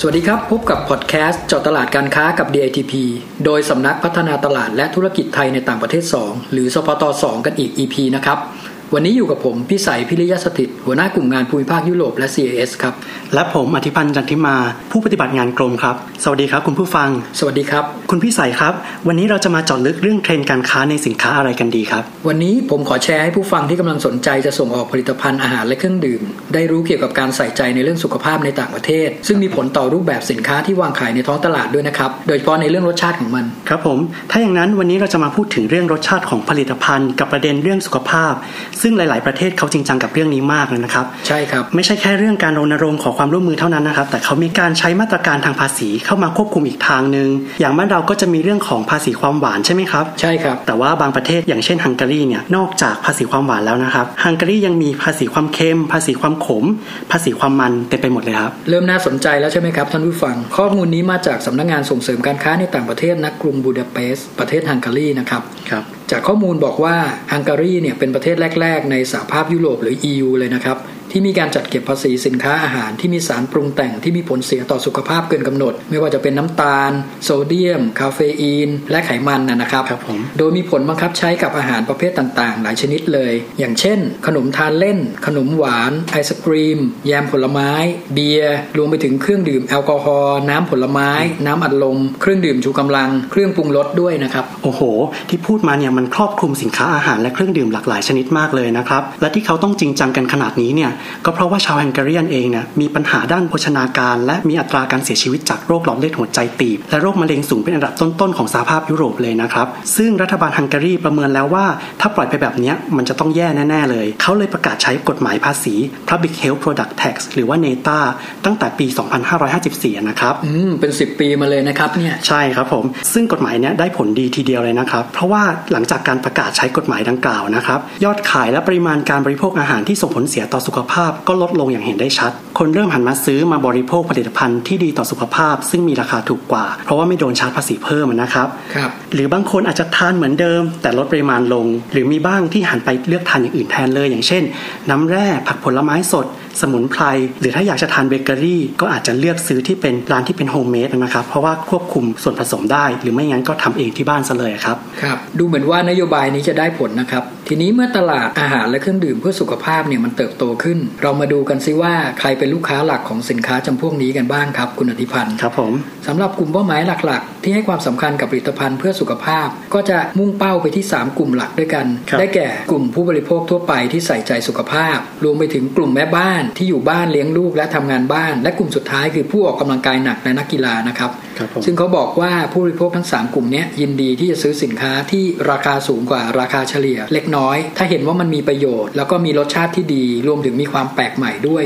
สวัสดีครับ พบกับพอดแคสต์เจาะตลาดการค้ากับ DITP โดยสำนักพัฒนาตลาดและธุรกิจไทยในต่างประเทศ 2 หรือสพต2กันอีก EP นะครับ วันนี้อยู่กับผมพิสัยพิริยสถิตหัวหน้ากลุ่มงานภูมิภาคยุโรปและ CAS ครับ และผมอธิพันธ์จันทิมาผู้ปฏิบัติงานกรมครับ สวัสดีครับคุณผู้ฟัง สวัสดีครับ คุณพี่ใสครับ วันนี้เราจะมาเจาะลึกเรื่องเทรนด์การค้าในสินค้าอะไรกันดีครับ วันนี้ผมขอแชร์ให้ผู้ฟังที่กำลังสนใจจะส่งออกผลิตภัณฑ์อาหารและเครื่องดื่ม ได้รู้เกี่ยวกับการใส่ใจในเรื่องสุขภาพในต่างประเทศ ซึ่งมีผลต่อรูปแบบสินค้าที่วางขายในท้องตลาดด้วยนะครับโดยเฉพาะในเรื่องรสชาติของมันครับผม ถ้าอย่างนั้นวันนี้เราจะมาพูดถึงเรื่องรสชาติของผลิตภัณฑ์ กับประเด็นเรื่องสุขภาพซึ่งหลาย ๆ ประเทศเขาจริงจังกับเรื่องนี้มากเลยนะครับ ใช่ครับ ไม่ใช่แค่เรื่องการรณรงค์ขอความร่วมมือเท่านั้นนะครับ แต่เขามีการใช้มาตรการทางภาษีเข้ามาควบคุมอีกทางหนึ่งอย่างบ้านเราก็จะมีเรื่องของภาษีความหวานใช่ไหมครับ ใช่ครับ แต่ว่าบางประเทศอย่างเช่นฮังการีเนี่ย นอกจากภาษีความหวานแล้วนะครับ ฮังการียังมีภาษีความเค็ม ภาษีความขม ภาษีความมันเต็มไปหมดเลยครับ เริ่มน่าสนใจแล้วใช่ไหมครับท่านผู้ฟัง ข้อมูลนี้มาจากสำนักงงานส่งเสริมการค้าในต่างประเทศนักกรุงบูดาเปสต์ประเทศฮังการีนะครับ ครับ จากข้อมูลบอกว่าฮังการีเนี่ยเป็นประเทศแรก ๆ ในสหภาพยุโรปหรือ EU เลยนะครับ ที่มีการจัดเก็บภาษีสินค้าอาหารที่มีสารปรุงแต่งที่มีผลเสียต่อสุขภาพเกินกำหนด ไม่ว่าจะเป็นน้ำตาล โซเดียม คาเฟอีน และไขมันนะนะครับครับผมโดยมีผลบังคับใช้กับอาหารประเภทต่างๆ หลายชนิดเลย อย่างเช่น ขนมทานเล่น ขนมหวาน ไอศกรีม แยมผลไม้ เบียร์ รวมไปถึงเครื่องดื่มแอลกอฮอล์น้ำผลไม้ น้ำอัดลม เครื่องดื่มชูกำลัง เครื่องปรุงรสด้วยนะครับ โอ้โห ที่พูดมาเนี่ยมันครอบคลุมสินค้าอาหารและเครื่องดื่มหลากหลายชนิดมากเลยนะครับ และที่เขาต้องจริงจังกันขนาดนี้เนี่ยก็เพราะว่าชาวฮังการีเองเนี่ยมีปัญหาด้านโภชนาการ และมีอัตราการเสียชีวิตจากโรคหลอดเลือดหัวใจตีบ และโรคมะเร็งสูงเป็นอันดับต้นๆของสหภาพยุโรปเลยนะครับ ซึ่งรัฐบาลฮังการีประเมินแล้วว่า ถ้าปล่อยไปแบบเนี้ยมันจะต้องแย่แน่ ๆ เลย เขาเลยประกาศใช้กฎหมายภาษี Public Health Product Tax หรือว่า NETA ตั้งแต่ปี 2554 นะครับอืมเป็น 10 ปีมาเลยนะครับเนี่ยใช่ครับผม ซึ่งกฎหมายเนี้ยได้ผลดีทีเดียวเลยนะครับ เพราะว่าหลังจากการประกาศใช้กฎหมายดังกล่าวนะครับยอดขายและปริมาณการบริโภคอาหารที่ส่งผลเสียต่อสุขภาพก็ลดลงอย่างเห็นได้ชัด คนเริ่มหันมาซื้อมาบริโภคผลิตภัณฑ์ที่ดีต่อสุขภาพ ซึ่งมีราคาถูกกว่า เพราะว่าไม่โดนชาร์จภาษีเพิ่มนะครับครับ หรือบางคนอาจจะทานเหมือนเดิม แต่ลดปริมาณลง หรือมีบ้างที่หันไปเลือกทานอย่างอื่นแทนเลย อย่างเช่น น้ำแร่ผักผลไม้สด สมุนไพรหรือถ้าอยากจะทานเบเกอรี่ก็อาจจะเลือกซื้อที่เป็นร้านที่เป็น homemade นะครับเพราะว่าควบคุมส่วนผสมได้ หรือไม่งั้นก็ทำเองที่บ้านซะเลยครับครับดูเหมือนว่านโยบายนี้จะได้ผลนะครับทีนี้เมื่อตลาดอาหารและเครื่องดื่มเพื่อสุขภาพเนี่ยมันเติบโตขึ้น เรามาดูกันซิว่าใครเป็นลูกค้าหลักของสินค้าจำพวกนี้กันบ้างครับ คุณอธิพันธ์ครับผมสำหรับกลุ่มเป้าหมายหลักๆ ที่ให้ความสำคัญกับผลิตภัณฑ์เพื่อสุขภาพ ก็จะมุ่งเป้าไปที่ 3 กลุ่มหลักด้วยกันครับได้แก่กลุ่มผู้บริโภคทั่วไปที่ใส่ใจสุขภาพ รวมไปถึงกลุ่มแม่บ้านที่อยู่บ้านเลี้ยงลูกและทำงานบ้าน และกลุ่มสุดท้ายคือผู้ออกกำลังกายหนักและนักกีฬานะครับครับผมซึ่งเขาบอกว่าผู้บริโภคทั้ง 3 กลุ่มเนี้ยยินดีที่จะซื้อสินค้าที่ราคาสูงกว่าราคาเฉลี่ย เล็กน้อย ถ้าเห็นว่ามันมีประโยชน์ แล้วก็มีรสชาติที่ดี รวมถึงมีความแปลกใหม่ด้วย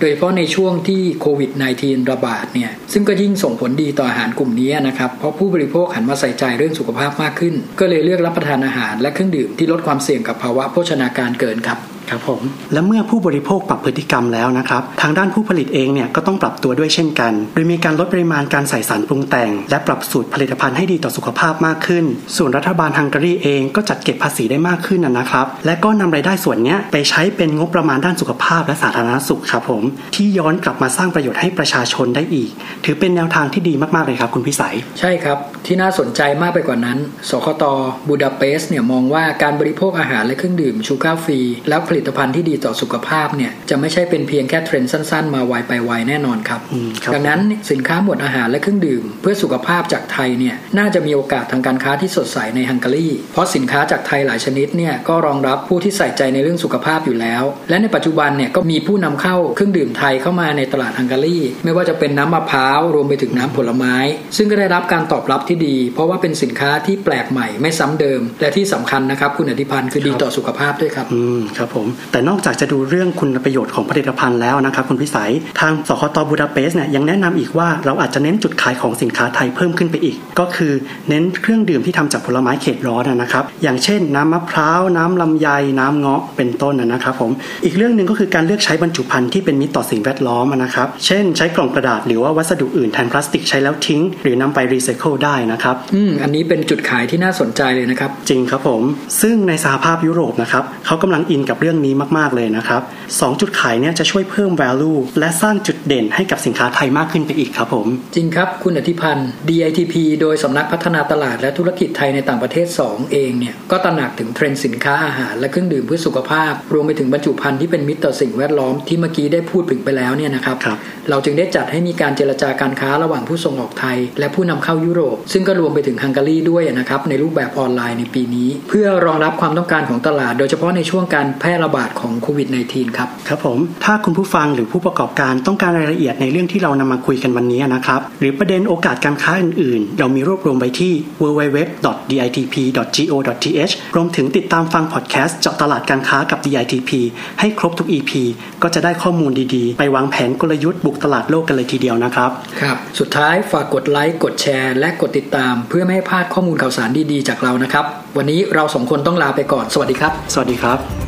โดยเฉพาะในช่วงที่โควิด -19 ระบาดเนี่ยซึ่งก็ยิ่งส่งผลดีต่ออาหารกลุ่มนี้นะครับเพราะผู้บริโภคหันมาใส่ใจเรื่องสุขภาพมากขึ้น ก็เลยเลือกรับประทานอาหารและเครื่องดื่มที่ลดความเสี่ยงกับภาวะโภชนาการเกินครับ ครับผมและเมื่อผู้บริโภคปรับพฤติกรรมแล้วนะครับ ทางด้านผู้ผลิตเองเนี่ยก็ต้องปรับตัวด้วยเช่นกัน โดยมีการลดปริมาณการใส่สารปรุงแต่ง และปรับสูตรผลิตภัณฑ์ให้ดีต่อสุขภาพมากขึ้น ส่วนรัฐบาลฮังการีเองก็จัดเก็บภาษีได้มากขึ้นนะนะครับ และก็นำรายได้ส่วนเนี้ยไปใช้เป็นงบประมาณด้านสุขภาพและสาธารณสุขครับผมที่ย้อนกลับมาสร้างประโยชน์ให้ประชาชนได้อีก ถือเป็นแนวทางที่ดีมากๆเลยครับคุณพิสัย ใช่ครับ ที่น่าสนใจมากไปกว่านั้น สคตบูดาเปสต์เนี่ยมองว่าการบริโภคอาหารและเครื่องดื่ม sugar-free และผลิตภัณฑ์ที่ดีต่อสุขภาพเนี่ยจะไม่ใช่เป็นเพียงแค่เทรนด์สั้น ๆ มาไวไปไวแน่นอนครับอืมครับ ดังนั้นสินค้าหมวดอาหารและเครื่องดื่ม เพื่อสุขภาพจากไทยเนี่ยน่าจะมีโอกาสทางการค้าที่สดใสในฮังการี เพราะสินค้าจากไทยหลายชนิดเนี่ยก็รองรับผู้ที่ใส่ใจในเรื่องสุขภาพอยู่แล้ว และในปัจจุบันเนี่ยก็มีผู้นำเข้าเครื่องดื่มไทยเข้ามาในตลาดฮังการี ไม่ว่าจะเป็นน้ำมะพร้าวรวมไปถึงน้ำผลไม้ ซึ่งก็ได้รับการตอบรับที่ดี เพราะว่าเป็นสินค้าที่แปลกใหม่ไม่ซ้ำเดิม และที่สำคัญนะครับคุณอธิพันธ์คือดีต่อสุขภาพด้วยครับอืมครับผมแต่นอกจากจะดูเรื่องคุณประโยชน์ของผลิตภัณฑ์แล้วนะครับคุณพิสัย ทางสคตบูดาเปสต์เนี่ยยังแนะนำอีกว่าเราอาจจะเน้นจุดขายของสินค้าไทยเพิ่มขึ้นไปอีก ก็คือเน้นเครื่องดื่มที่ทำจากผลไม้เขตร้อนนะครับ อย่างเช่น น้ำมะพร้าวน้ำลำไย น้ำเงาะเป็นต้นนะครับผมอีกเรื่องหนึ่งก็คือการเลือกใช้บรรจุภัณฑ์ที่เป็นมิตรต่อสิ่งแวดล้อมนะครับเช่น ใช้กล่องกระดาษหรือว่าวัสดุอื่นแทนพลาสติกใช้แล้วทิ้ง หรือนำไปรีไซเคิลได้นะครับอืมอันนี้เป็นจุดขายที่น่าสนใจเลยนะครับจริงครับผม ซึ่งในสหภาพยุโรปนะครับเขากำลังอินกับเรื่องนี้มาก ๆ เลยนะครับสองจุดขายเนี่ยจะช่วยเพิ่ม value และสร้างจุดเด่นให้กับสินค้าไทยมากขึ้นไปอีกครับผม จริงครับคุณอธิพันธ์ DITP โดยสำนักพัฒนาตลาดและธุรกิจไทยในต่างประเทศ 2 เองเนี่ยก็ตระหนักถึงเทรนด์สินค้าอาหารและเครื่องดื่มเพื่อสุขภาพ รวมไปถึงบรรจุภัณฑ์ที่เป็นมิตรต่อสิ่งแวดล้อมที่เมื่อกี้ได้พูดถึงไปแล้วเนี่ยนะครับรบเราจึงได้จัดให้มีการเจรจาการค้าระหว่างผู้ส่งออกไทย และผู้นำเข้ายุโรป ซึ่งก็รวมไปถึงฮังการีด้วยนะครับในรูปแบบออนไลน์ในปีนี้ เพื่อรองรับความต้องการของตลาด โดยเฉพาะในช่วงการแพร่ระบาดของโควิด -19 ครับครับผมถ้าคุณผู้ฟังหรือผู้ประกอบการต้องการรายละเอียดในเรื่องที่เรานำมาคุยกันวันนี้นะครับ หรือประเด็นโอกาสการค้าอื่นๆ เรามีรวบรวมไว้ที่ www.ditp.go.th รวมถึงติดตามฟังพอดแคสต์เจาะตลาดการค้ากับ DITP ให้ครบทุก EP ก็จะได้ข้อมูลดีๆ ไปวางแผนกลยุทธ์บุกตลาดโลกกันเลยทีเดียวนะครับครับ สุดท้ายฝากกดไลค์กดแชร์และกดติดตาม เพื่อไม่ให้พลาดข้อมูลข่าวสารดีๆ จากเรานะครับ วันนี้เราสองคนต้องลาไปก่อน สวัสดีครับ สวัสดีครับ